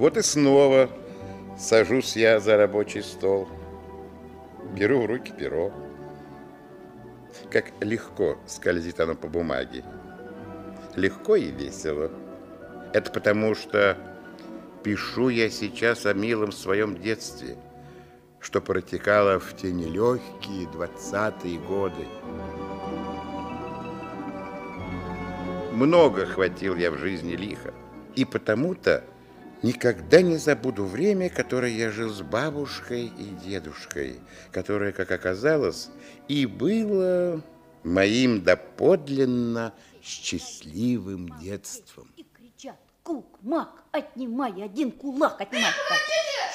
Вот и снова сажусь я за рабочий стол. Беру в руки перо. Как легко скользит оно по бумаге. Легко и весело. Это потому, что пишу я сейчас о милом своем детстве, что протекало в те нелегкие двадцатые годы. Много хватил я в жизни лиха, и потому-то никогда не забуду время, которое я жил с бабушкой и дедушкой, которое, как оказалось, и было моим доподлинно счастливым детством. И кричат, кук, мак, отнимай, один кулак отнимай.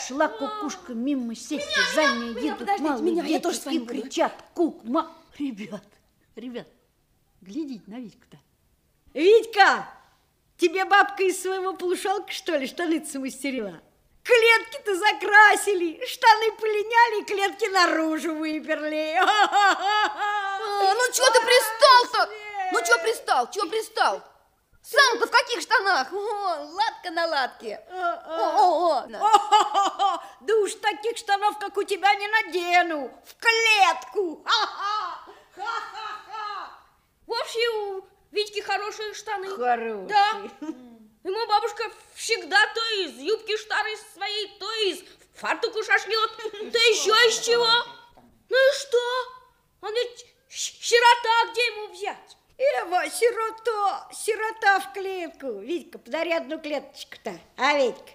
Шла кукушка мимо сети, за ней едут малые меня, я тоже с вами и кричат, кук, мак. Ребят, ребят, глядите на Витьку-то. Витька, тебе бабка из своего полушалка, что ли, штаны-то мастерила? Клетки-то закрасили, штаны полиняли, клетки наружу выперли. А, ну чего ты пристал-то? Ну чего пристал? Чего пристал? Сам-то в каких штанах? О, латка на латке. О, о, о. О-хо-хо-хо! Да уж таких штанов, как у тебя, не надену. В клетку. Ха-ха! Ха-ха-ха! В общем, Витьки хорошие штаны. Хорошие. Да. Ему бабушка всегда то из юбки старой своей, то из фартуку шашнет, то еще из чего. Ну и что? Он ведь сирота, где ему взять? Эва, сирота, сирота в клетку. Витька, подари одну клеточку-то. А, Витька?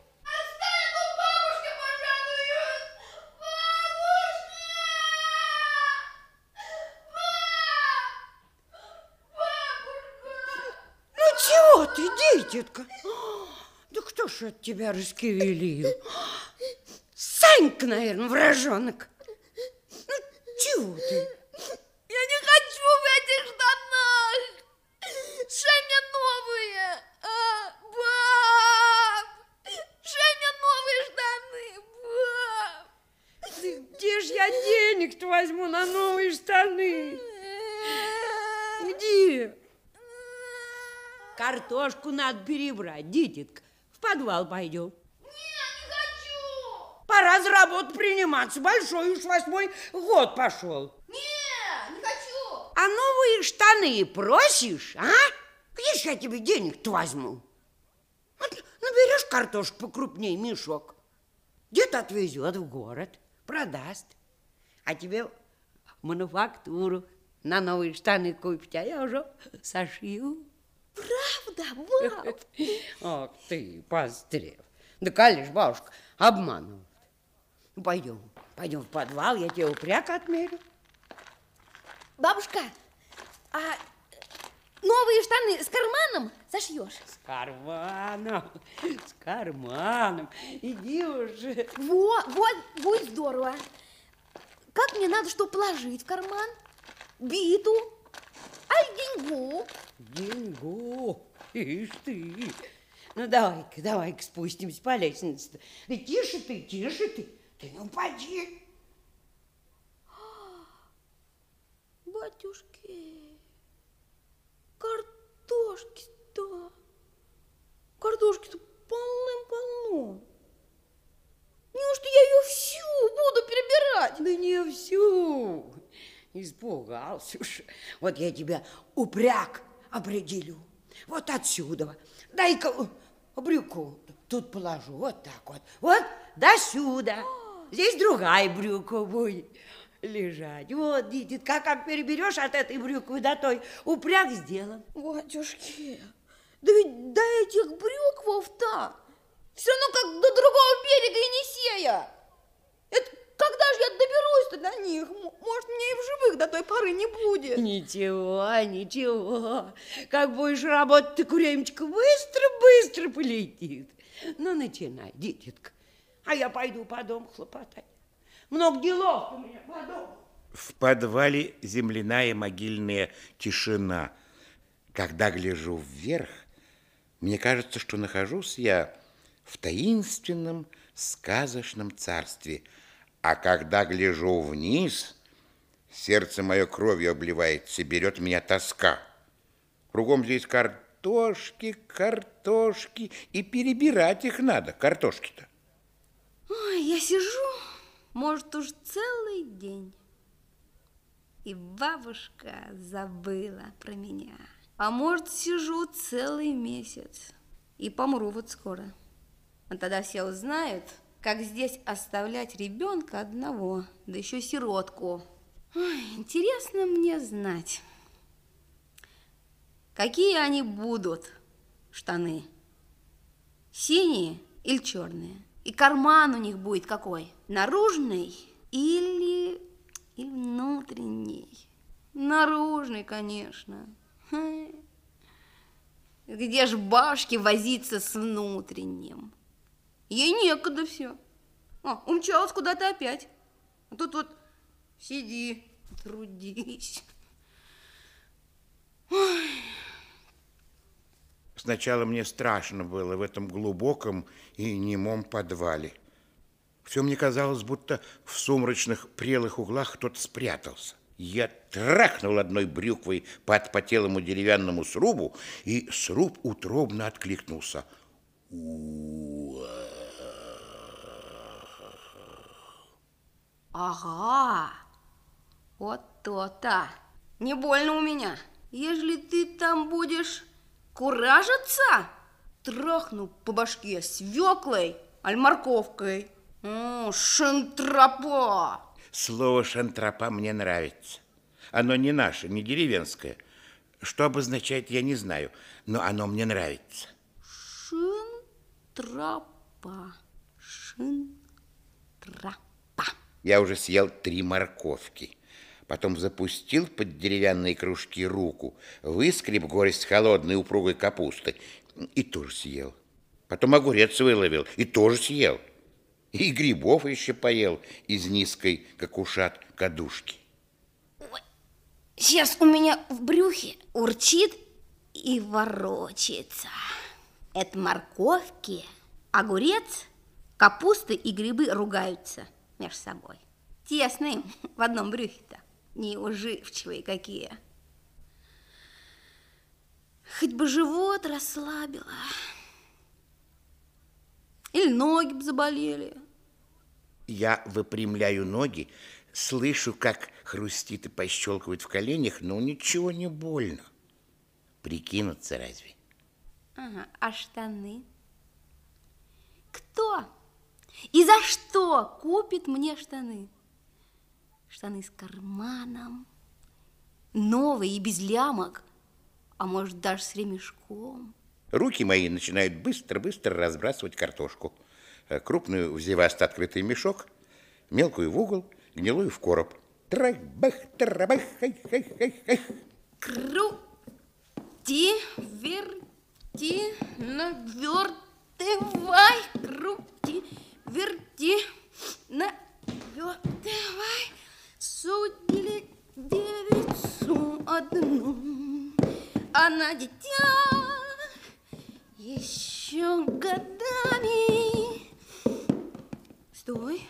Ну чего ты, дитятка? Да кто ж от тебя раскивелил? Санька, наверное, вражонок. Ну чего ты? Я не хочу в этих штанах. Шей мне новые. А, баб. Шей мне новые штаны, баб. Да где ж я денег-то возьму на новые штаны? Где? Картошку надо перебрать, дитятка. В подвал пойдем. Пора за работу приниматься. Большой уж восьмой год пошел. Не, не хочу. А новые штаны просишь, а? Где ж я тебе денег-то возьму? Вот наберешь картошку покрупнее, мешок. Дед отвезет в город, продаст. А тебе мануфактуру на новые штаны купить, а я уже сошью. Правда, баб? Ах ты, пострел. Да, колешь, бабушка, обманывает. Ну, пойдем, пойдем в подвал, я тебе упряг отмерю. Бабушка, а новые штаны с карманом зашьешь? С карманом, с карманом. Иди уже. Вот, вот, будет здорово. Как мне надо что положить в карман? Биту? Аль деньгу? Деньгу, ишь ты. Ну, давай-ка, давай-ка спустимся по лестнице. Да тише ты, тише ты, ты не упади. Батюшки, картошки-то, картошки-то полным-полно. Неужто я ее всю буду перебирать? Да не всю. Испугался уж. Вот я тебя упряг определю. Вот отсюда. Дай-ка брюку тут положу. Вот так вот. Вот до сюда. Здесь другая брюка будет лежать. Вот, дитя, как, как переберешь от этой брюки до той, упряг сделан. Батюшки, да ведь до этих брюк, Вов-то, все равно как до другого берега Енисея. Когда же я доберусь-то до них? Может, мне и в живых до той поры не будет. Ничего, ничего. Как будешь работать, ты, куремечка, быстро-быстро полетит. Ну, начинай, дитятка. А я пойду по дому хлопотать. Много делов у меня по дому. В подвале земляная могильная тишина. Когда гляжу вверх, мне кажется, что нахожусь я в таинственном сказочном царстве. А когда гляжу вниз, сердце мое кровью обливается, берет меня тоска. Кругом здесь картошки, картошки, и перебирать их надо, картошки-то. Ой, я сижу, может, уж целый день. И бабушка забыла про меня. А может, сижу целый месяц. И помру вот скоро. А тогда все узнают, как здесь оставлять ребенка одного, да еще сиротку. Ой, интересно мне знать, какие они будут штаны. Синие или черные? И карман у них будет какой? Наружный или, или внутренний? Наружный, конечно. Хм. Где ж башки возиться с внутренним? Ей некогда все. А, умчалась куда-то опять. А тут вот сиди, трудись. Сначала мне страшно было в этом глубоком и немом подвале. Все мне казалось, будто в сумрачных прелых углах кто-то спрятался. Я трахнул одной брюквой по отпотелому деревянному срубу, и сруб утробно откликнулся. Ага, вот то-то. Не больно у меня. Ежели ты там будешь куражиться, трахну по башке свеклой, аль морковкой. О, шантропа! Слово «шантропа» мне нравится. Оно не наше, не деревенское. Что обозначает, я не знаю, но оно мне нравится. Шантропа. Шантропа. Я уже съел три морковки. Потом запустил под деревянные кружки руку, выскреб горсть холодной упругой капусты и тоже съел. Потом огурец выловил и тоже съел. И грибов еще поел из низкой, как ушат, кадушки. Сейчас у меня в брюхе урчит и ворочается. Это морковки, огурец, капуста и грибы ругаются между собой. Тесно им в одном брюхе-то. Неуживчивые какие. Хоть бы живот расслабила. Или ноги бы заболели. Я выпрямляю ноги, слышу, как хрустит и пощелкивает в коленях, но ничего не больно. Прикинуться разве? Ага, а штаны? Кто и за что купит мне штаны? Штаны с карманом, новые и без лямок, а может даже с ремешком. Руки мои начинают быстро-быстро разбрасывать картошку. Э, Крупную в зевасто открытый мешок, мелкую в угол, гнилую в короб. Трах-бах, трабах, хай-хай-хай-хай. Крути, верти, навертывай, крути, верти, навертывай. Судили девицу одну, она дитя еще годами. Стой.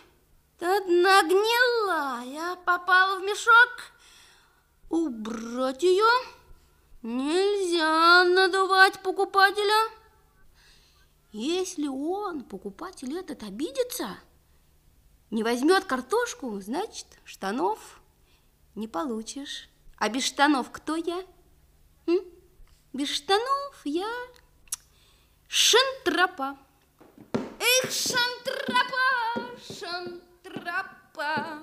Одна гнилая попала в мешок. Убрать ее нельзя надувать покупателя. Если он, покупатель этот, обидится, не возьмет картошку, значит, штанов не получишь. А без штанов кто я? М? Без штанов я шантропа. Эх, шантропа, шантропа.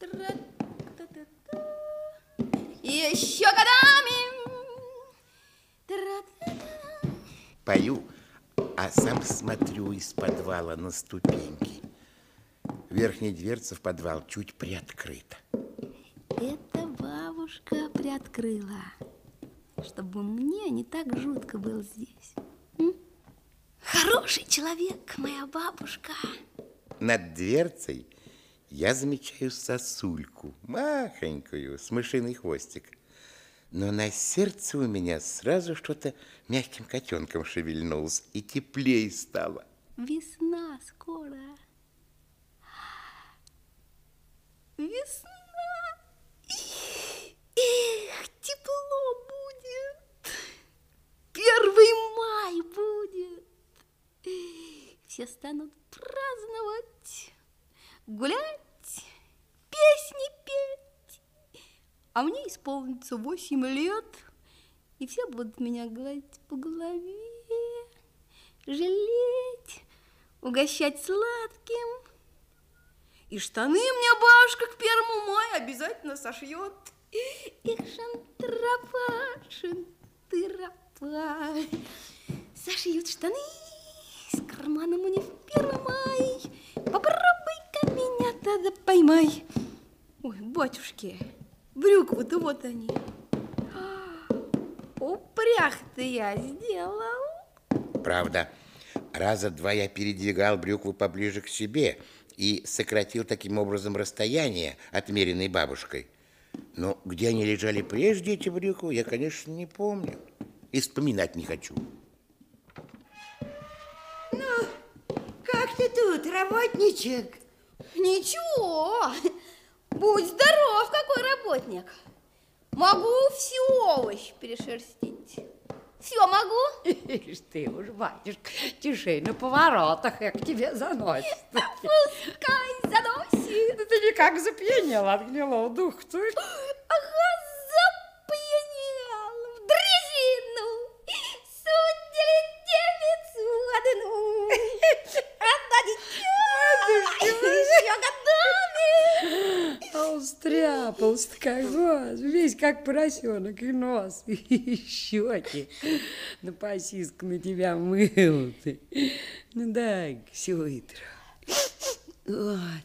Тра-та-та-та. Еще годами. Тра-та-та. Пою, а сам смотрю из подвала на ступеньки. Верхняя дверца в подвал чуть приоткрыта. Это бабушка приоткрыла, чтобы мне не так жутко было здесь. М? Хороший человек, моя бабушка. Над дверцей я замечаю сосульку, махонькую, с мышиный хвостик но на сердце у меня сразу что-то мягким котенком шевельнулось, и теплее стало. Весна скоро. Весна. Эх, тепло будет. Первый май будет. Все станут праздновать, гулять, песни петь. А мне исполнится восемь лет, и все будут меня гладить по голове, жалеть, угощать сладким. И штаны мне бабушка к первому мая обязательно сошьет. Их шантропа, шантропа. Сошьют штаны с карманом мне в первый май. Попробуй-ка меня тогда поймай. Ой, батюшки, брюквы-то вот они. Упрях-то я сделал. Правда, раза два я передвигал брюквы поближе к себе и сократил таким образом расстояние, отмеренное бабушкой. Но где они лежали прежде, эти брюквы, я, конечно, не помню. И вспоминать не хочу. Как ты тут, работничек? Ничего, будь здоров, какой работник. Могу все овощ перешерстить. Все могу. Ишь ты уж, батюшка, тишей на поворотах, как тебе заносит. Пускай заносит. Да ты никак запьянела от гнилого духа. Ага, стряпался как гос, весь как поросенок, и нос, и щеки. На посиску на тебя мыл ты. Ну дай все утро. Вот.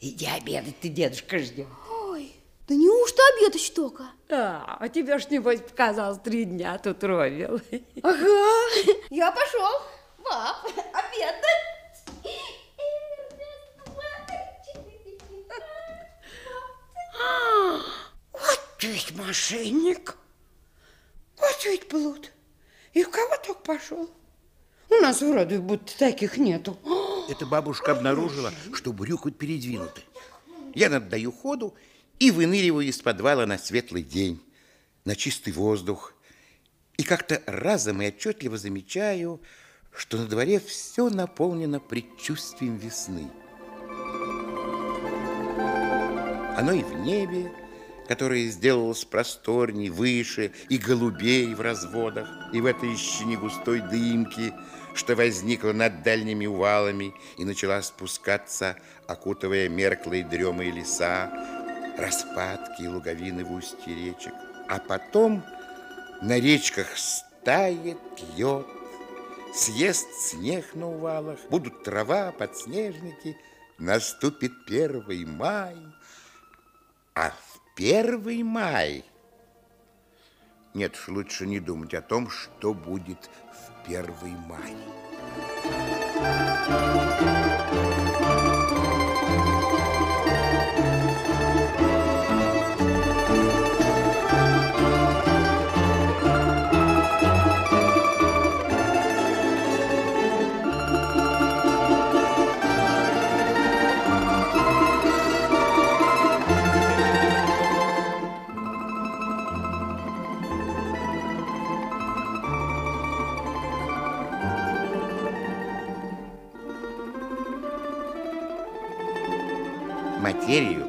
Иди обедать, ты дедушка ждет. Ой, да неужто обед еще только? А, а тебе ж, небось, показалось, три дня тут ровил. Ага, я пошел. Пап, обедать. Вот ведь мошенник. Вот ведь блуд. И в кого только пошел. У нас вроде будто таких нету. Эта бабушка обнаружила, что брюквы передвинуты. Я наддаю ходу и выныриваю из подвала на светлый день, на чистый воздух. И как-то разом и отчетливо замечаю, что на дворе все наполнено предчувствием весны. Оно и в небе, которое сделалось просторней, выше и голубей в разводах, и в этой еще не густой дымке, что возникла над дальними увалами и начала спускаться, окутывая мерклые дремые леса, распадки и луговины в устье речек. А потом на речках стает лед, съест снег на увалах, будут трава, подснежники, наступит первый май. А первый май... Нет лучше не думать о том, что будет в первый май. Материю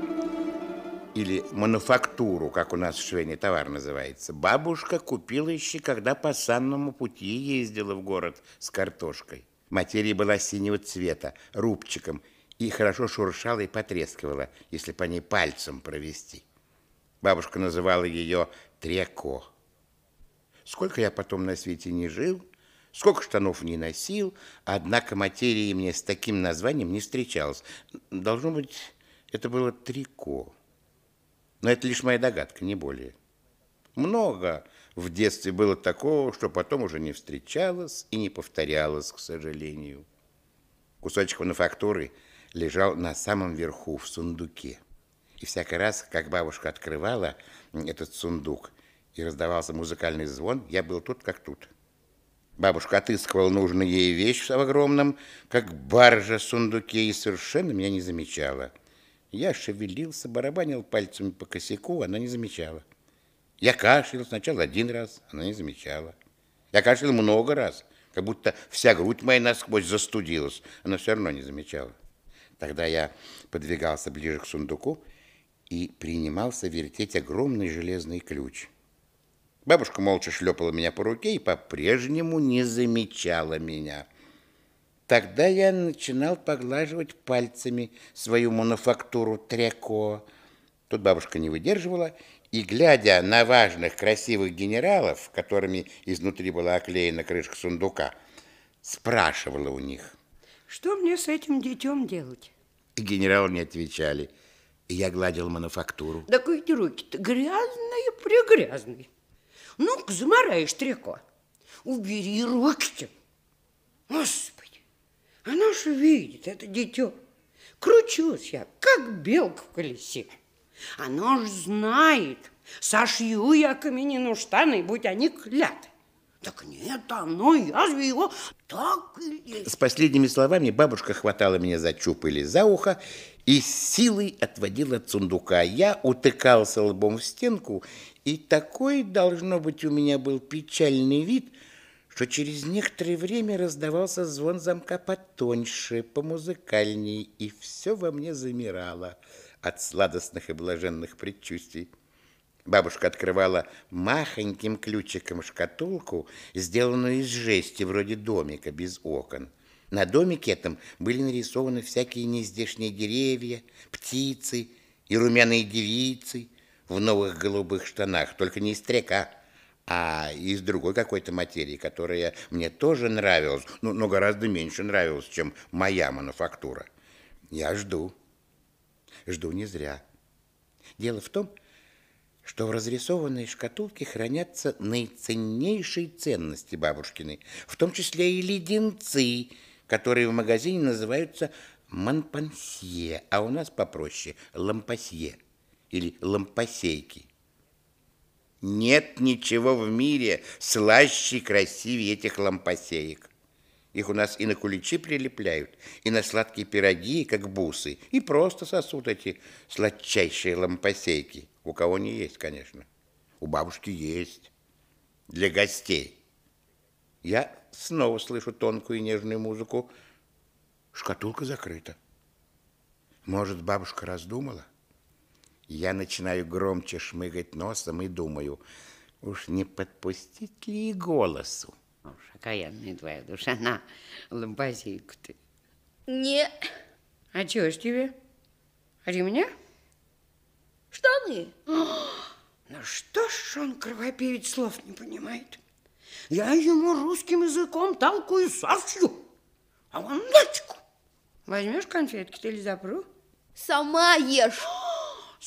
или мануфактуру, как у нас швейный товар называется, бабушка купила еще, когда по санному пути ездила в город с картошкой. Материя была синего цвета, рубчиком, и хорошо шуршала и потрескивала, если по ней пальцем провести. Бабушка называла ее треко. Сколько я потом на свете не жил, сколько штанов не носил, однако материи мне с таким названием не встречалось. Должно быть, это было трико. Но это лишь моя догадка, не более. Много в детстве было такого, что потом уже не встречалось и не повторялось, к сожалению. Кусочек мануфактуры лежал на самом верху в сундуке. И всякий раз, как бабушка открывала этот сундук и раздавался музыкальный звон, я был тут как тут. Бабушка отыскивала нужную ей вещь в огромном, как баржа, сундуке и совершенно меня не замечала. Я шевелился, барабанил пальцами по косяку, она не замечала. Я кашлял сначала один раз, она не замечала. Я кашлял много раз, как будто вся грудь моя насквозь застудилась. Она все равно не замечала. Тогда я подвигался ближе к сундуку и принимался вертеть огромный железный ключ. Бабушка молча шлепала меня по руке и по-прежнему не замечала меня. Тогда я начинал поглаживать пальцами свою мануфактуру трико. Тут бабушка не выдерживала и, глядя на важных красивых генералов, которыми изнутри была оклеена крышка сундука, спрашивала у них. Что мне с этим детем делать? И генералы не отвечали. И я гладил мануфактуру. Да эти руки-то грязные-прегрязные. Ну-ка, замараешь трико. Убери руки-то. Господи, она же видит, это дитё. Кручусь я, как белка в колесе. Оно ж знает, сошью я каменину штаны, будь они кляты. Так нет, оно, разве его так и. С последними словами бабушка хватала меня за чуб или за ухо и силой отводила от сундука. Я утыкался лбом в стенку, и такой, должно быть, у меня был печальный вид, что через некоторое время раздавался звон замка потоньше, помузыкальней, и все во мне замирало от сладостных и блаженных предчувствий. Бабушка открывала махоньким ключиком шкатулку, сделанную из жести, вроде домика, без окон. На домике этом были нарисованы всякие нездешние деревья, птицы и румяные девицы в новых голубых штанах, только не из трека, а из другой какой-то материи, которая мне тоже нравилась, ну, но гораздо меньше нравилась, чем моя мануфактура. Я жду. Жду не зря. Дело в том, что в разрисованной шкатулке хранятся наиценнейшие ценности бабушкины, в том числе и леденцы, которые в магазине называются манпансье, а у нас попроще лампасье или лампасейки. Нет ничего в мире слаще и красивее этих лампасеек. Их у нас и на куличи прилепляют, и на сладкие пироги, как бусы, и просто сосут эти сладчайшие лампасейки. У кого не есть, конечно. У бабушки есть. Для гостей. Я снова слышу тонкую и нежную музыку. Шкатулка закрыта. Может, бабушка раздумала? Я начинаю громче шмыгать носом и думаю, уж не подпустить ли и голосу? Уж окаянная твоя душа на лампасейку ты. Не, А чего ж тебе? Ремня? штаны. Ну что ж он, кровопевец, слов не понимает? Я ему русским языком толкую совсю, а он дочку. Возьмешь конфетки или запру? Сама ешь.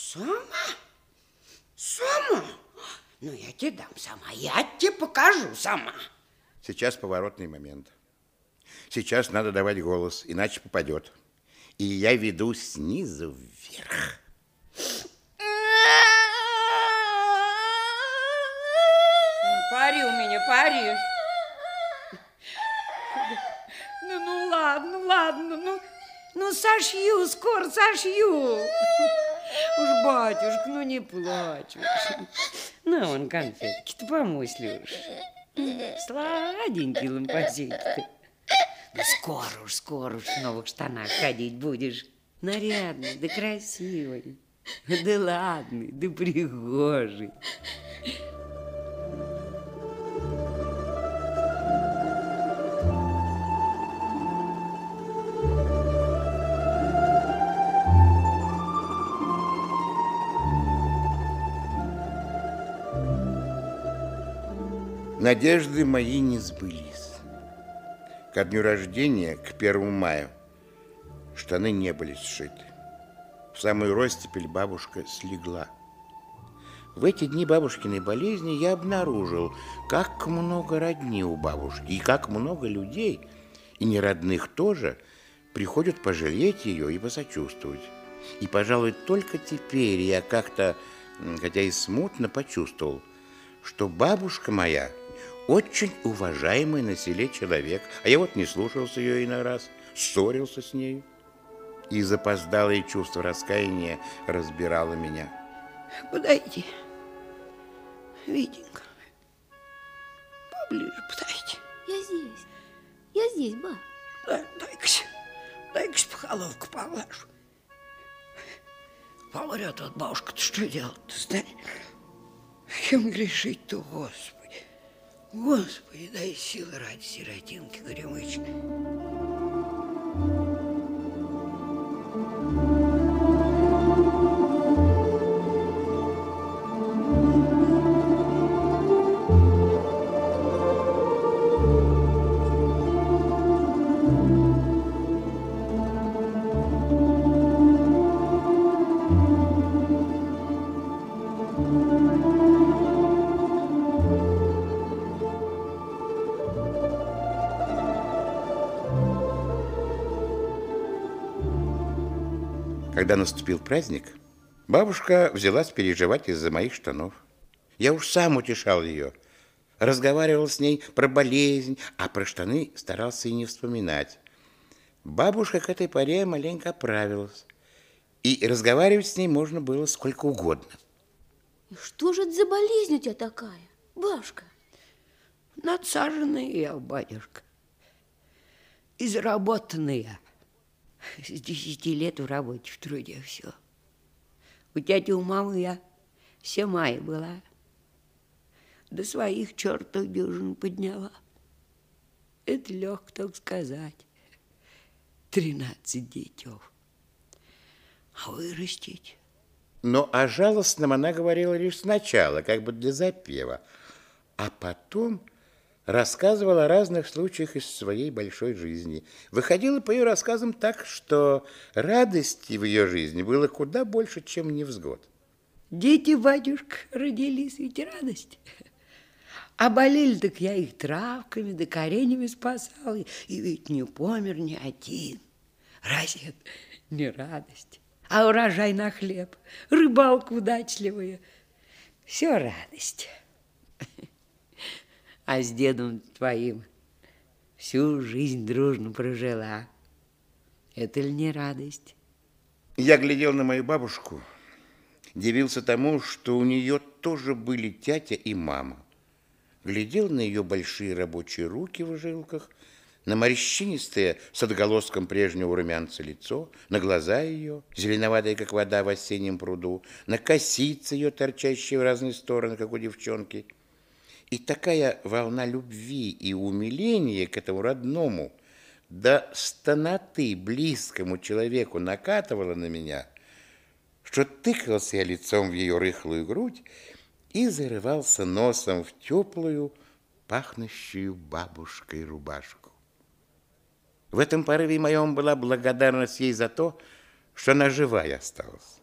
Сама? Сама? Ну, я тебе дам сама, я тебе покажу сама. Сейчас поворотный момент. Сейчас надо давать голос, иначе попадет. И я веду снизу вверх. Пари у меня, пари. Ну, ну ладно, ладно, ну, ну сошью, скоро сошью. Уж, батюшка, ну не плачь. На вон конфетки-то помысли уж. Сладенький лампасейки-то. Ну, скоро уж, скоро уж в новых штанах ходить будешь. Нарядный, да красивый. Да ладный, да пригожий. Надежды мои не сбылись. Ко дню рождения, к первому мая, штаны не были сшиты. В самую ростепель бабушка слегла. В эти дни бабушкиной болезни я обнаружил, как много родни у бабушки, и как много людей, и неродных тоже, приходят пожалеть ее и посочувствовать. И, пожалуй, только теперь я как-то, хотя и смутно, почувствовал, что бабушка моя очень уважаемый на селе человек, а я вот не слушался ее иной раз, ссорился с нею. И запоздалое чувство раскаяния разбирало меня. Подойди. Витенька. Поближе подойди. Я здесь. Я здесь, ба. Да, дай-ка, дай-ка похоловку поглажу. Помрет вот бабушка-то что делать-то, знаешь? Кем грешить-то, Господи? Господи, дай силы ради сиротинки горемычной. Когда наступил праздник, бабушка взялась переживать из-за моих штанов. Я уж сам утешал ее. Разговаривал с ней про болезнь, а про штаны старался и не вспоминать. Бабушка к этой поре маленько оправилась. И разговаривать с ней можно было сколько угодно. И что же это за болезнь у тебя такая, бабушка? Надсаженная я, батюшка. Изработанная. С десяти лет в работе, в труде все. У тети у мамы я семая была. До своих чертов дюжин подняла. Это легко так сказать. Тринадцать детев. А вырастить? Но о жалостном она говорила лишь сначала, как бы для запева, а потом рассказывала о разных случаях из своей большой жизни. Выходило по ее рассказам так, что радости в ее жизни было куда больше, чем невзгод. Дети, батюшка, родились, ведь радость. А болели, так я их травками да коренями спасал, и ведь не помер ни один. Разве это не радость? А урожай на хлеб, рыбалка удачливая, все радость. А с дедом твоим всю жизнь дружно прожила. Это ли не радость? Я глядел на мою бабушку, дивился тому, что у нее тоже были тятя и мама. Глядел на ее большие рабочие руки в жилках, на морщинистое с отголоском прежнего румянца лицо, на глаза ее, зеленоватые, как вода в осеннем пруду, на косицы ее, торчащие в разные стороны, как у девчонки. И такая волна любви и умиления к этому родному, до стоноты близкому человеку накатывала на меня, что тыкался я лицом в ее рыхлую грудь и зарывался носом в теплую, пахнущую бабушкой рубашку. В этом порыве моем была благодарность ей за то, что она живая осталась.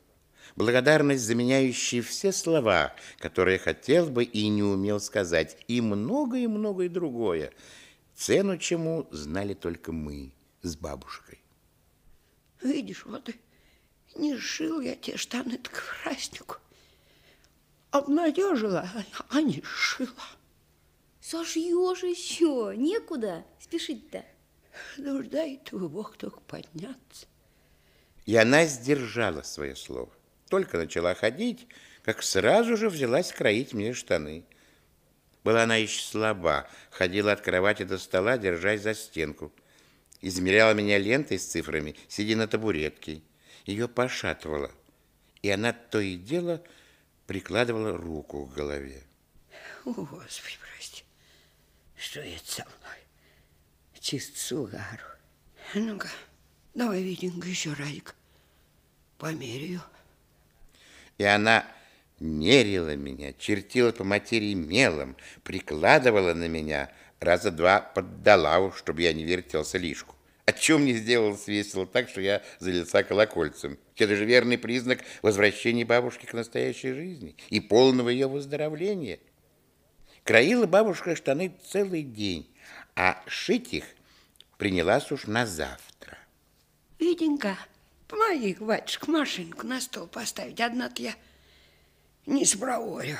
Благодарность, заменяющая все слова, которые хотел бы и не умел сказать, и многое-многое другое, цену чему знали только мы с бабушкой. Видишь, вот и не сшил я те штаны к празднику. Обнадежила, а не сшила. Сошьешь еще, некуда спешить-то. Ну, дай твой Бог только подняться. И она сдержала свое слово. Только начала ходить, как сразу же взялась кроить мне штаны. Была она еще слаба, ходила от кровати до стола, держась за стенку. Измеряла меня лентой с цифрами, сидя на табуретке. Ее пошатывало, и она то и дело прикладывала руку к голове. О, Господи, прости, что это со мной? Чист с угару. Ну-ка, давай, Витенька, еще разик. Померяю. И она мерила меня, чертила по материи мелом, прикладывала на меня, раза два поддала уж, чтобы я не вертелся лишку. О чем не сделалось весело так, что я залился колокольцем. Это же верный признак возвращения бабушки к настоящей жизни и полного ее выздоровления. Краила бабушка штаны целый день, а шить их принялась уж на завтра. Витенька, помоги, батюшка, машинку на стол поставить. Одна-то я не спроворю.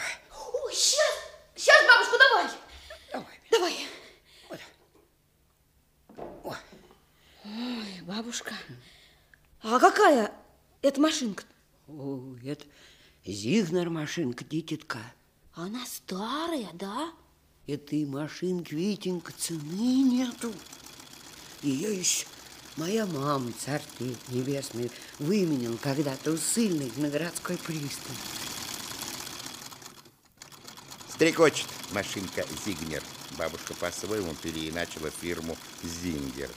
Ой, сейчас, сейчас, бабушка, давай. Давай. Давай. О, Ой, бабушка, а какая это машинка? о, это Зигнер машинка, дитятка. Она старая, да? Этой машинки, Витенька, цены нету. Ее еще моя мама, царь ты небесный, выменил когда-то у на городской пристани. Стрекочет машинка Зигнер. Бабушка по-своему переиначила фирму Зингер.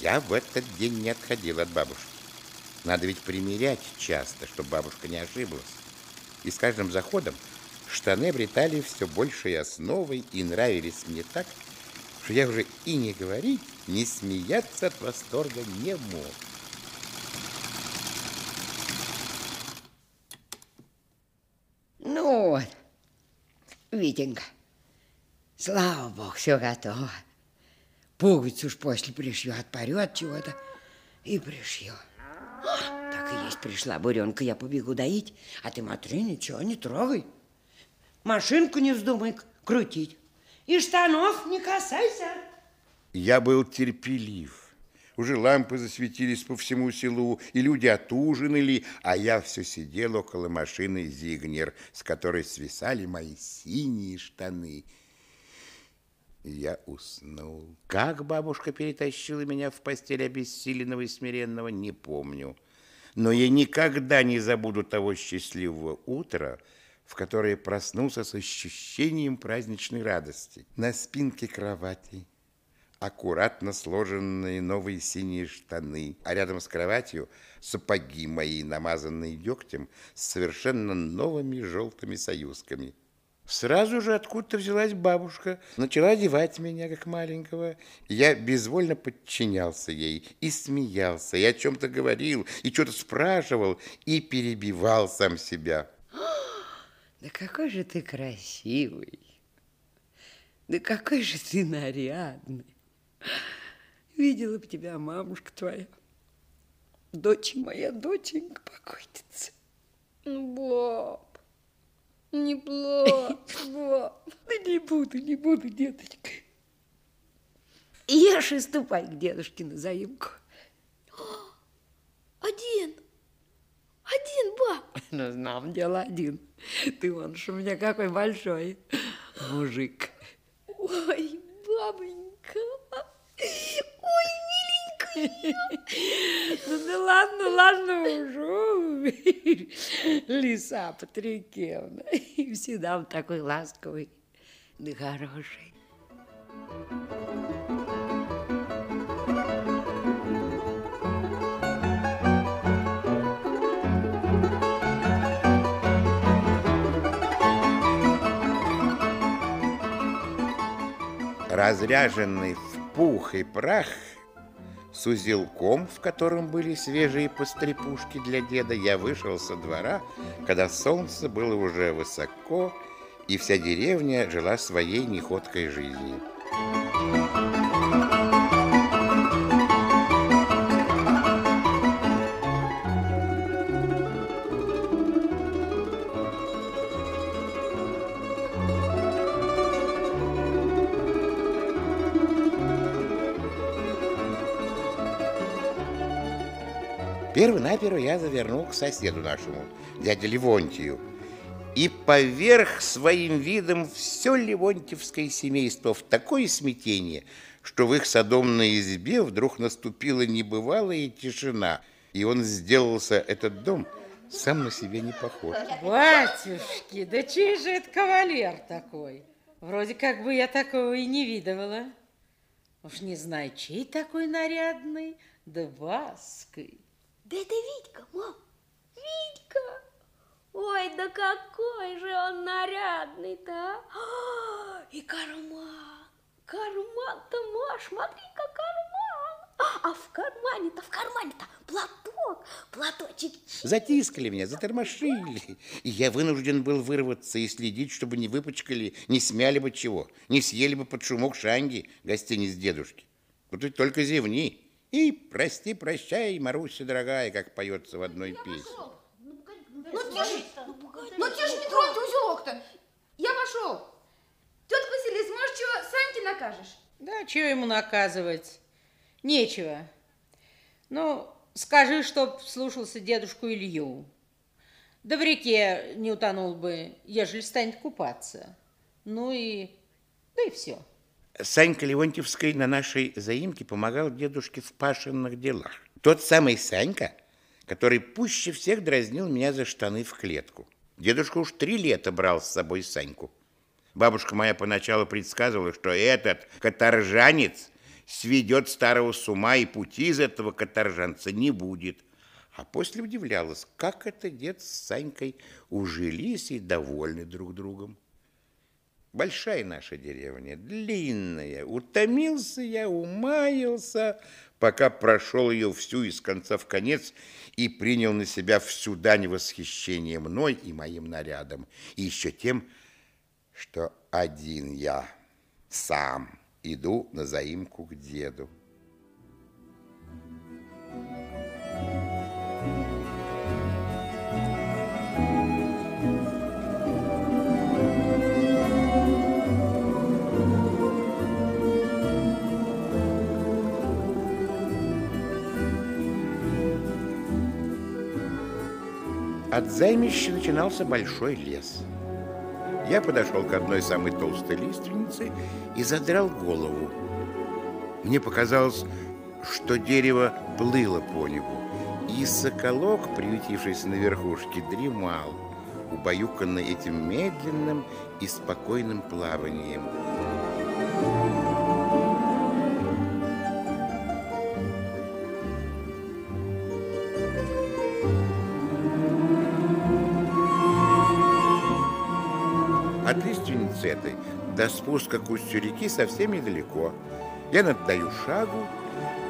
Я в этот день не отходил от бабушки. Надо ведь примерять часто, чтобы бабушка не ошиблась. И с каждым заходом штаны обретали все большей основой и нравились мне так, что я уже и не говорить, не смеяться от восторга не мог. Ну вот, Витенька, слава богу, все готово. Пуговицу уж после пришью, отпорет чего-то и пришью. Так и есть, пришла буренка, я побегу доить, а ты, смотри, ничего не трогай. Машинку не вздумай крутить. И штанов не касайся. Я был терпелив. Уже лампы засветились по всему селу, и люди отужинали, а я все сидел около машины Зигнер, с которой свисали мои синие штаны. Я уснул. Как бабушка перетащила меня в постель обессиленного и смиренного, не помню. Но я никогда не забуду того счастливого утра, в которое проснулся с ощущением праздничной радости. На спинке кровати аккуратно сложенные новые синие штаны, а рядом с кроватью сапоги мои, намазанные дегтем, с совершенно новыми желтыми союзками. Сразу же откуда-то взялась бабушка, начала одевать меня, как маленького. Я безвольно подчинялся ей и смеялся, и о чем-то говорил, и что-то спрашивал, и перебивал сам себя. Да какой же ты красивый! Да какой же ты нарядный! Видела бы тебя мамушка твоя. Дочь моя, доченька покойница. Ну, баб, не плачь, баб. Да не буду, не буду, деточка. Ешь и ступай к дедушке на заимку. Один, один, баб. Ну, знам дело один. Ты вон ж у меня какой большой мужик. Ой, бабонька, ой, миленькая. Ну да ладно, ладно уже. Лиса Патрикевна. И всегда он такой ласковый да хороший. Разряженный в пух и прах, с узелком, в котором были свежие пострепушки для деда, я вышел со двора, когда солнце было уже высоко, и вся деревня жила своей неходкой жизнью. Первонаперво я завернул к соседу нашему, дяде Левонтию, и поверх своим видом все Левонтьевское семейство в такое смятение, что в их садомной избе вдруг наступила небывалая тишина, и он сделался, этот дом, сам на себя не похож. Батюшки, да чей же это кавалер такой? Вроде как бы я такого и не видывала. Уж не знаю, чей такой нарядный, да ваской. Да это Витька, мам, Витька. Ой, да какой же он нарядный-то, а? И карман, карман-то, Маш, смотри-ка, карман. А в кармане-то, в кармане-то платок, платочек Затискали меня, затормошили. И я вынужден был вырваться и следить, чтобы не выпачкали, не смяли бы чего, не съели бы под шумок шанги гостиниц дедушки. Вот ведь только зевни. И прости, прощай, Маруся дорогая, как поется в одной песне. Ну, тише, ну, тише, не троньте узелок-то. Я пошел. Тетка Василиса, может, чего Саньке накажешь? Да, чего ему наказывать? Нечего. Ну, скажи, чтоб слушался дедушку Илью. Да в реке не утонул бы, ежели станет купаться. Ну и... да и все. Санька Леонтьевской на нашей заимке помогал дедушке в пашенных делах. Тот самый Санька, который пуще всех дразнил меня за штаны в клетку. Дедушка уж три лета брал с собой Саньку. Бабушка моя поначалу предсказывала, что этот каторжанец сведет старого с ума, и пути из этого каторжанца не будет. А после удивлялась, как это дед с Санькой ужились и довольны друг другом. Большая наша деревня, длинная. Утомился я, умаялся, пока прошел ее всю из конца в конец и принял на себя всю дань восхищения мной и моим нарядом. И еще тем, что один я сам иду на заимку к деду. От займища начинался большой лес. Я подошел к одной самой толстой лиственнице и задрал голову. Мне показалось, что дерево плыло по небу, и соколок, приютившийся на верхушке, дремал, убаюканный этим медленным и спокойным плаванием. До спуска к устью реки совсем недалеко. Я наддаю шагу,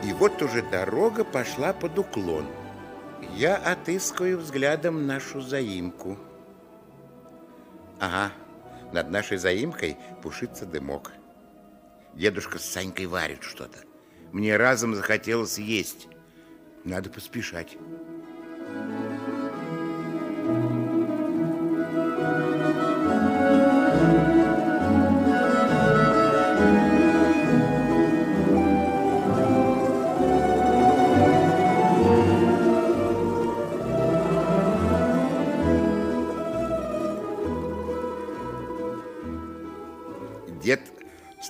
и вот уже дорога пошла под уклон. Я отыскиваю взглядом нашу заимку. Ага, над нашей заимкой пушится дымок. Дедушка с Санькой варит что-то. Мне разом захотелось есть. Надо поспешать.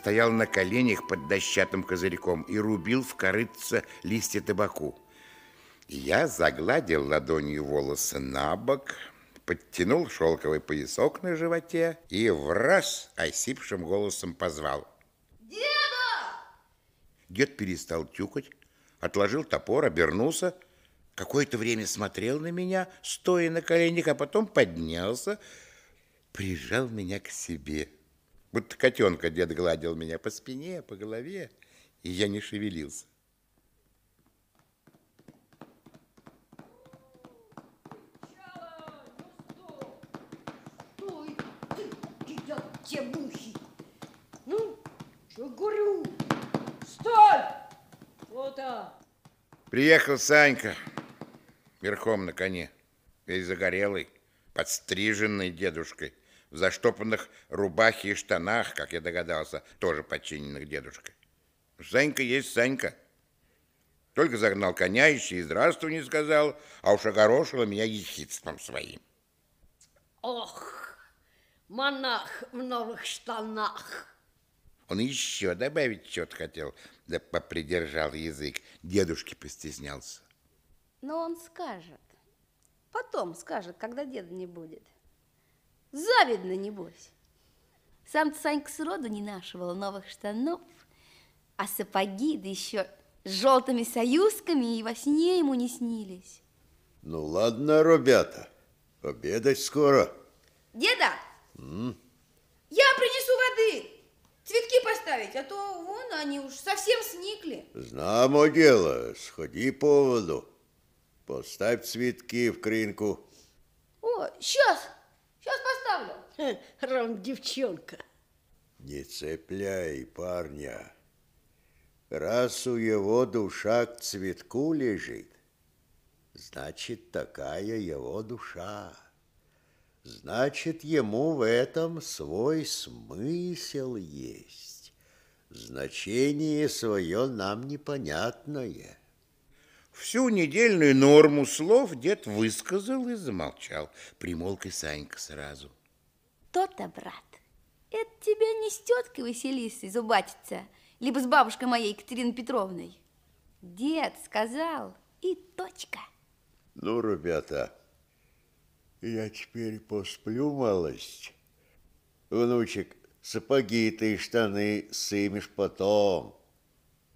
Стоял на коленях под дощатым козырьком и рубил в корыце листья табаку. Я загладил ладонью волосы на бок, подтянул шелковый поясок на животе и в раз осипшим голосом позвал. Деда! Дед перестал тюкать, отложил топор, обернулся, какое-то время смотрел на меня, стоя на коленях, а потом поднялся, прижал меня к себе. Будто котенка дед гладил меня по спине, по голове, и я не шевелился. Те мухи. Ну, что говорю? Стой! Вот так. Приехал Санька верхом на коне, весь загорелый, подстриженный дедушкой, в заштопанных рубахе и штанах, как я догадался, тоже подчиненных дедушкой. Санька есть Санька. Только загнал коня, еще и здравствуй не сказал, а уж огорошила меня ехидством своим. Ох, монах в новых штанах. Он еще добавить что-то хотел, да попридержал язык. Дедушке постеснялся. Но он скажет. Потом скажет, когда деда не будет. Завидно, небось. Сам-то Санька сроду не нашивал новых штанов, а сапоги, да еще с желтыми союзками и во сне ему не снились. Ну ладно, ребята, обедать скоро. Деда, я принесу воды, цветки поставить, а то вон они уж совсем сникли. Знамо дело, сходи по воду. Поставь цветки в кринку. О, сейчас, сейчас поставлю. Ром, девчонка. Не цепляй парня. Раз у его душа к цветку лежит, значит, такая его душа. Значит, ему в этом свой смысл есть. Значение свое нам непонятное. Всю недельную норму слов дед высказал и замолчал. Примолк и Санька сразу. То-то, брат, Это тебя не с теткой Василисой зубатиться, либо с бабушкой моей Екатериной Петровной. Дед сказал, и точка. Ну, ребята, я теперь посплю малость. Внучек, сапоги-то и штаны сымешь потом.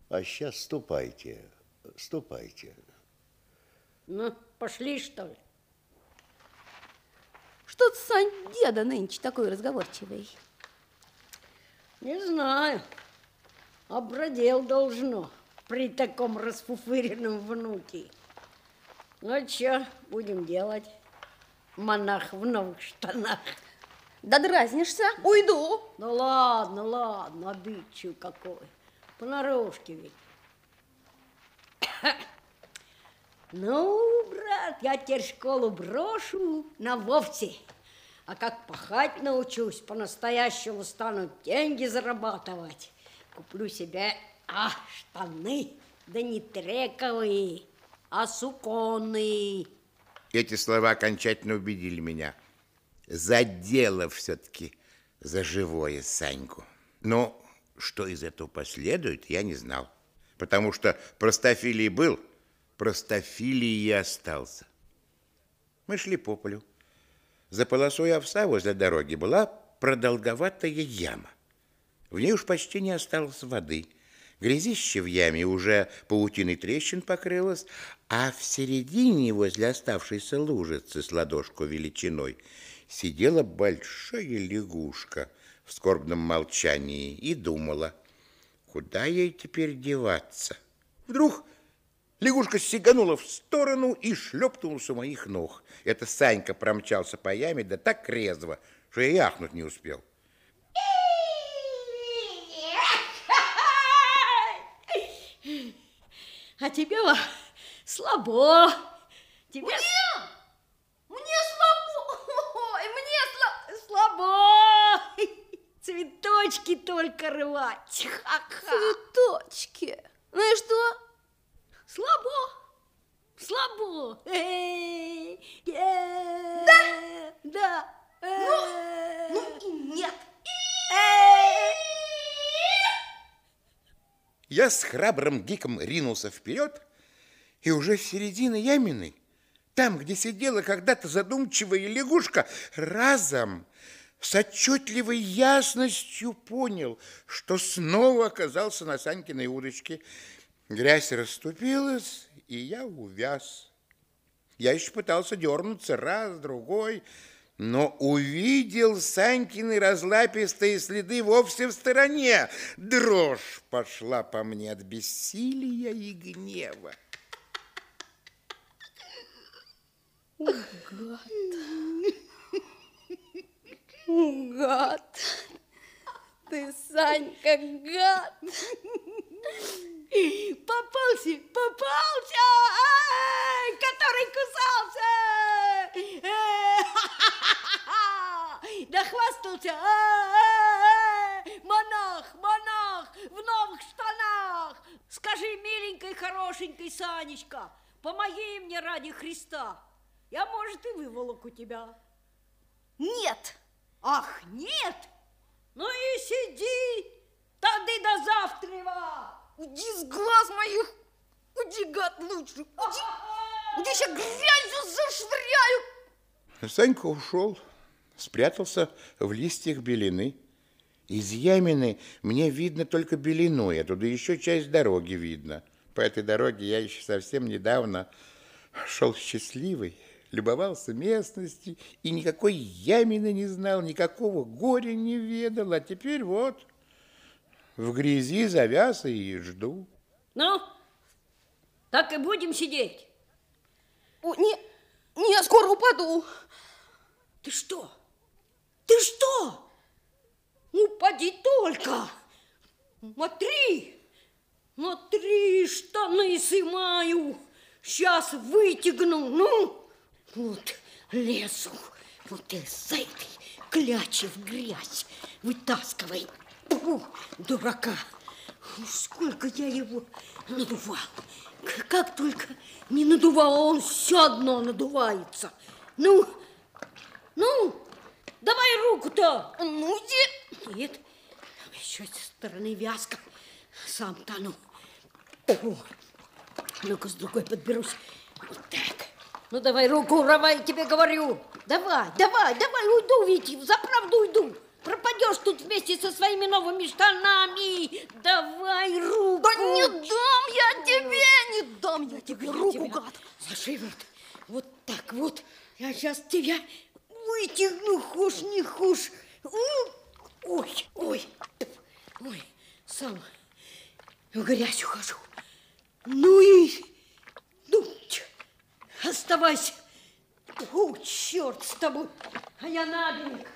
А сейчас ступайте, ступайте. Ну, пошли, что ли? Что ты, Сань, деда нынче такой разговорчивый? Не знаю. Обродел должно при таком расфуфыренном внуке. Ну, что будем делать? Монах в новых штанах. Да дразнишься, уйду. Ну ладно, ладно, обидчив какой. Понарошке ведь. Ну, брат, я теперь школу брошу на вовсе. А как пахать научусь, по-настоящему стану деньги зарабатывать. Куплю себе, а, штаны, да не трековые, а суконные. Эти слова окончательно убедили меня. Задело все-таки за живое Саньку. Но что из этого последует, я не знал. Потому что простофилий был, простофилий и остался. Мы шли по полю. За полосой овса возле дороги была продолговатая яма. В ней уж почти не осталось воды. Грязище в яме уже паутиной трещин покрылось, а в середине, возле оставшейся лужицы с ладошку величиной, сидела большая лягушка в скорбном молчании и думала, куда ей теперь деваться. Вдруг лягушка сиганула в сторону и шлепнулась у моих ног. Это Санька промчался по яме, да так резво, что я и ахнуть не успел. А тебе во, слабо. Тебе... Мне? Мне слабо. Ой, мне слабо. слабо. Цветочки только рвать. Ха-ха. Цветочки. Ну и что? Слабо. Слабо. Эй, эй. Да? Да. Ну, ну и нет. Я с храбрым гиком ринулся вперед, и уже в середине ямины, там, где сидела когда-то задумчивая лягушка, разом с отчетливой ясностью понял, что снова оказался на Санькиной удочке. Грязь расступилась, и я увяз. Я еще пытался дернуться раз, другой, но увидел Санькины разлапистые следы вовсе в стороне. Дрожь пошла по мне от бессилия и гнева. Гад. Ты, Санька, гад. Попался, попался, который кусался. Эй, Да хвастался. Эй, Монах, монах, в новых штанах. Скажи, миленькой, хорошенькой Санечка, помоги мне ради Христа. Я, может, и выволоку тебя. Нет. Ах, нет? Ну и сиди, тогда до завтра. Уйди с глаз моих. Уйди, гад, лучше. Уйди. Уйди, сейчас грязью зашвыряю. Санька ушел, спрятался в листьях белины. Из ямины мне видно только белину, и оттуда еще часть дороги видно. По этой дороге я еще совсем недавно шел счастливый, любовался местностью и никакой ямины не знал, никакого горя не ведал, а теперь вот в грязи завяз и жду. Ну, так и будем сидеть. О, не, не, я скоро упаду. Ты что? Ты что? Упади только. Смотри, смотри, штаны сымаю. Сейчас вытягну, ну. Вот лезу, вот из этой клячи в грязь вытаскивай. Фу, дурака. Сколько я его надувал. Как только не надувал, он все одно надувается. Ну, ну, давай руку-то. Ну, иди. Летит. Еще с стороны вязка. Сам тону. О, ну-ка с другой подберусь. Вот так. Ну давай руку, давай, тебе говорю. Давай, давай, давай, уйду, ведь за правду уйду. Пропадешь тут вместе со своими новыми штанами. Давай руку. Да не дам я тебе, не дам я тебе Я руку, тебя гад. За шиворот. Вот так вот. Я сейчас тебя вытягну, хошь не хошь. Ой, ой, ой, сам в грязь ухожу. Ну и, оставайся. О, черт с тобой, а я на берег.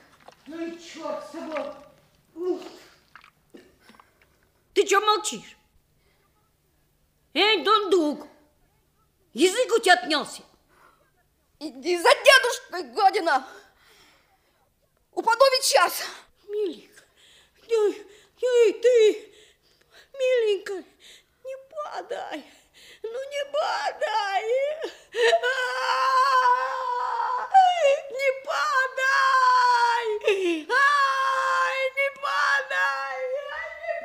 Ну и черт с тобой. Ух. Ты что молчишь? Эй, дундук, язык у тебя отнялся. Иди за дедушкой, гадина. Упаду ведь сейчас. Миленька, эй, эй, ты, миленькая, не падай, ну не падай, не падай, ай, не падай, не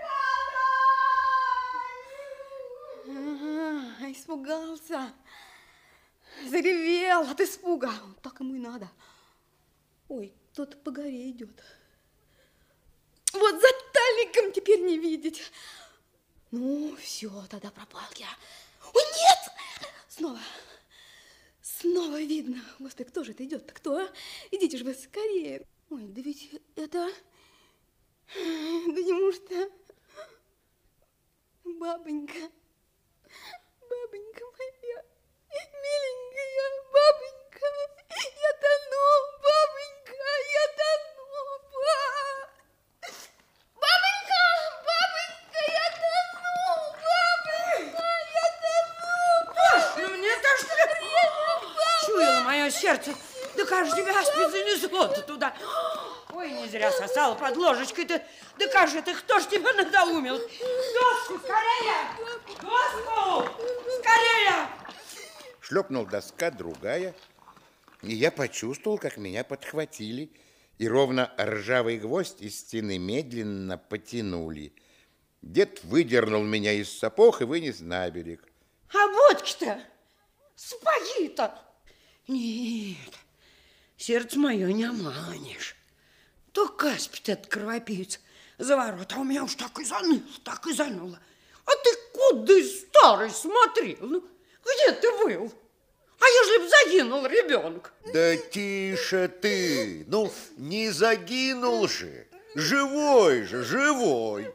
падай. Испугался. Заревел от испуга. Так ему и надо. Ой, кто-то по горе идет. Вот за таликом теперь не видеть. Ну, все, тогда пропал я. Ой, нет! Снова. Снова видно. Господи, кто же это идет-то? Кто? а? Идите же вы скорее. Ой, да ведь это... Да неужто... Бабонька. Бабонька моя. Миленькая бабонька. Я тону, бабонька, я тону, ба. Бабонька, бабонька, я тону, бабонька, я тону. Ну мне тоже чуяло мое сердце. Да же тебя спит занесло-то туда? Ой, не зря сосала под ложечкой-то. Да как же ты, кто ж тебя надоумил? Доску, скорее! Доску! Скорее! Шлепнул доска другая, и я почувствовал, как меня подхватили, и ровно ржавый гвоздь из стены медленно потянули. Дед выдернул меня из сапог и вынес на берег. А водки-то, спаги-то. Нет, сердце мое не обманешь. То каспит этот кровопивец за ворота, у меня уж так и заныло, так и заныло. А ты куда, старый, смотрел? Ну, где ты был? А если б загинул ребенок? Да тише ты, ну не загинул же, живой же, живой.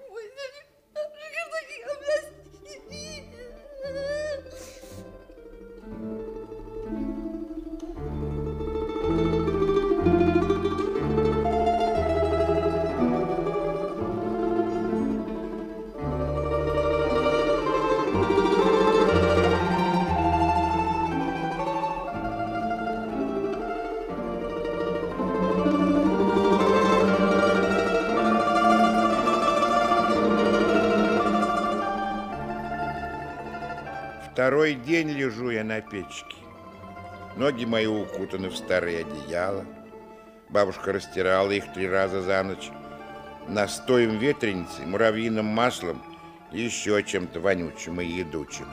Второй день лежу я на печке. Ноги мои укутаны в старые одеяла. Бабушка растирала их три раза за ночь. Настоем ветреницы, муравьиным маслом еще чем-то вонючим и едучим.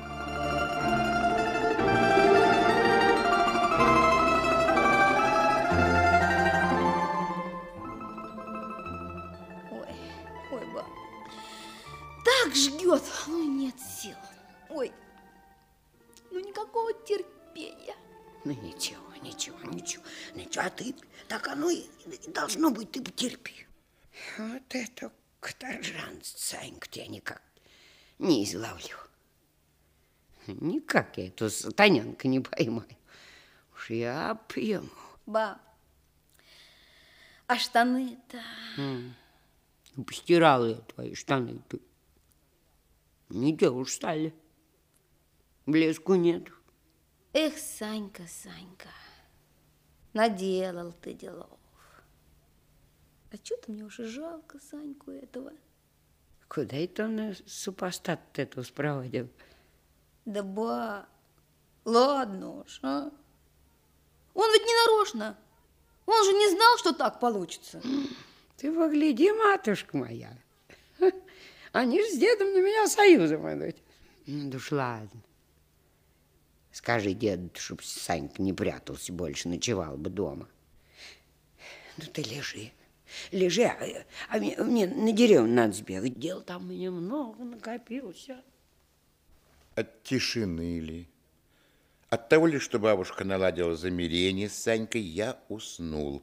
Ты потерпи. Вот эту каторжанца, Санька, я никак не изловлю. Никак я эту сатаненка не поймаю. Уж я пьему. Ба, а штаны-то... Ну, Постирала я твои штаны. Ты. Не те уж стали. Блеску нет. Эх, Санька, Санька, наделал ты делов. А что-то мне уже жалко Саньку этого. Куда это он супостат эту спроводил? Да ба, ладно уж, а? Он ведь не нарочно. Он же не знал, что так получится. Ты погляди, матушка моя. Они же с дедом на меня союзом идут. Ну, да уж ладно. Скажи деду, чтоб Санька не прятался больше, ночевал бы дома. Ну, ты лежи. Лежи, а, а мне, мне на деревню надо сбегать. Дел там меня много накопилось. а. От тишины ли? От того ли, что бабушка наладила замерение с Санькой, я уснул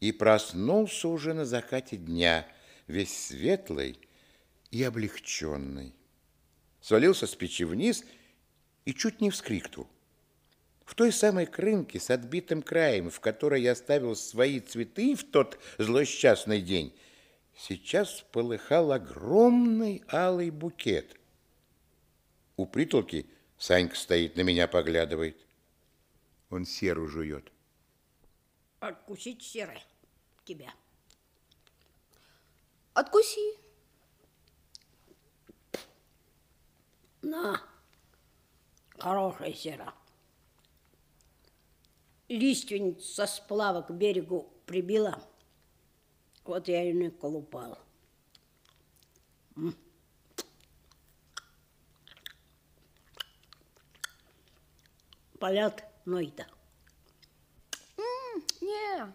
и проснулся уже на закате дня, весь светлый и облегченный. Свалился с печи вниз и чуть не вскрикнул. В той самой крынке с отбитым краем, в которой я оставил свои цветы в тот злосчастный день, сейчас полыхал огромный алый букет. У притолки Санька стоит, на меня поглядывает. Он серу жует. Откусить серое тебя. Откуси. На, хорошая сера. Лиственницу со сплава к берегу прибила. Вот я ее колупала. М. Полет ной-то. Не.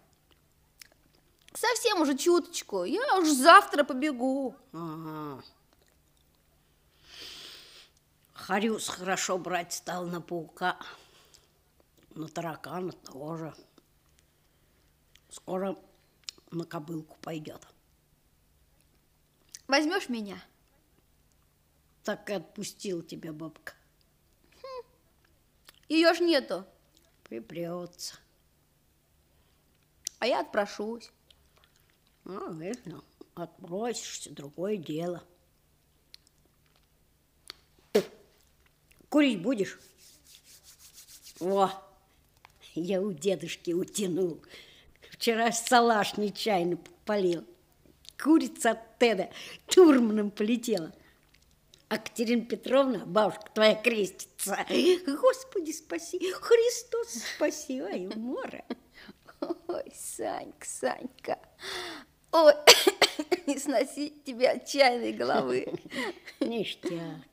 Совсем уже чуточку. Я уж завтра побегу. Ага. Харюс хорошо брать стал на паука. На таракана тоже. Скоро на кобылку пойдет. Возьмешь меня? Так и отпустил тебя бабка. Ее ж нету. Припрется. А я отпрошусь. А, верно. Отбросишься, другое дело. Курить будешь? О, я у дедушки утянул. Вчера салаш нечаянно полил. Курица от Теда турманом полетела. А Катерина Петровна, бабушка твоя крестится. Господи, спаси, Христос спаси, ай, море. Ой, Санька, Санька. Ой, не сносить тебе отчаянной головы. Ништяк.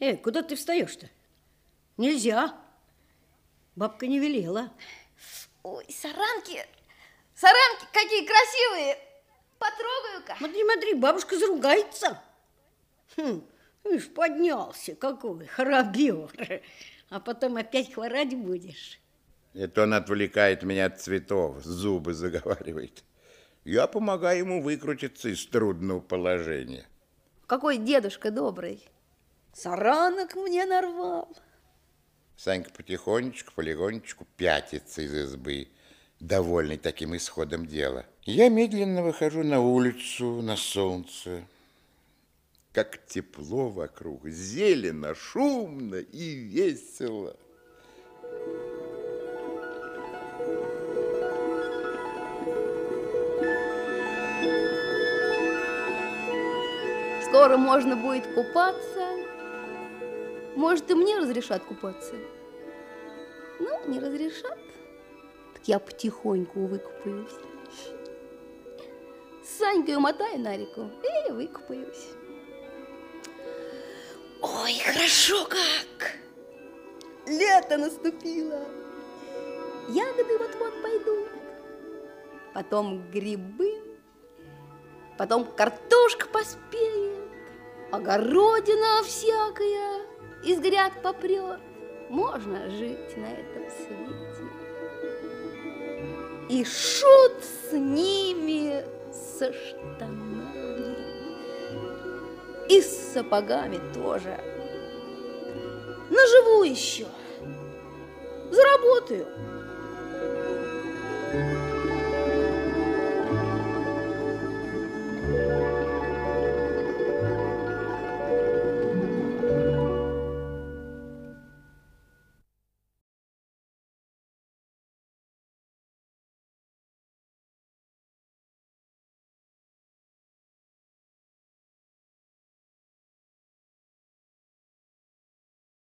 Эй, куда ты встаешь-то? Нельзя. Бабка не велела. Ой, саранки, саранки какие красивые. Потрогаю-ка. Смотри, смотри, бабушка заругается. Хм, видишь, поднялся какой храбер. А потом опять хворать будешь. Это он отвлекает меня от цветов, зубы заговаривает. Я помогаю ему выкрутиться из трудного положения. Какой дедушка добрый. Саранок мне нарвал. Санька потихонечку, полегонечку пятится из избы, довольный таким исходом дела. Я медленно выхожу на улицу, на солнце. Как тепло вокруг, зелено, шумно и весело. Скоро можно будет купаться. Может, и мне разрешат купаться. Ну, не разрешат. Так я потихоньку выкупаюсь. Санькой умотаю на реку и выкупаюсь. Ой, хорошо как! Лето наступило. Ягоды вот-вот пойдут. Потом грибы. Потом картошка поспеет. Огородина всякая из гряд попрет. Можно жить на этом свете. И шут с ними, со штанами. И с сапогами тоже. Наживу еще. Заработаю.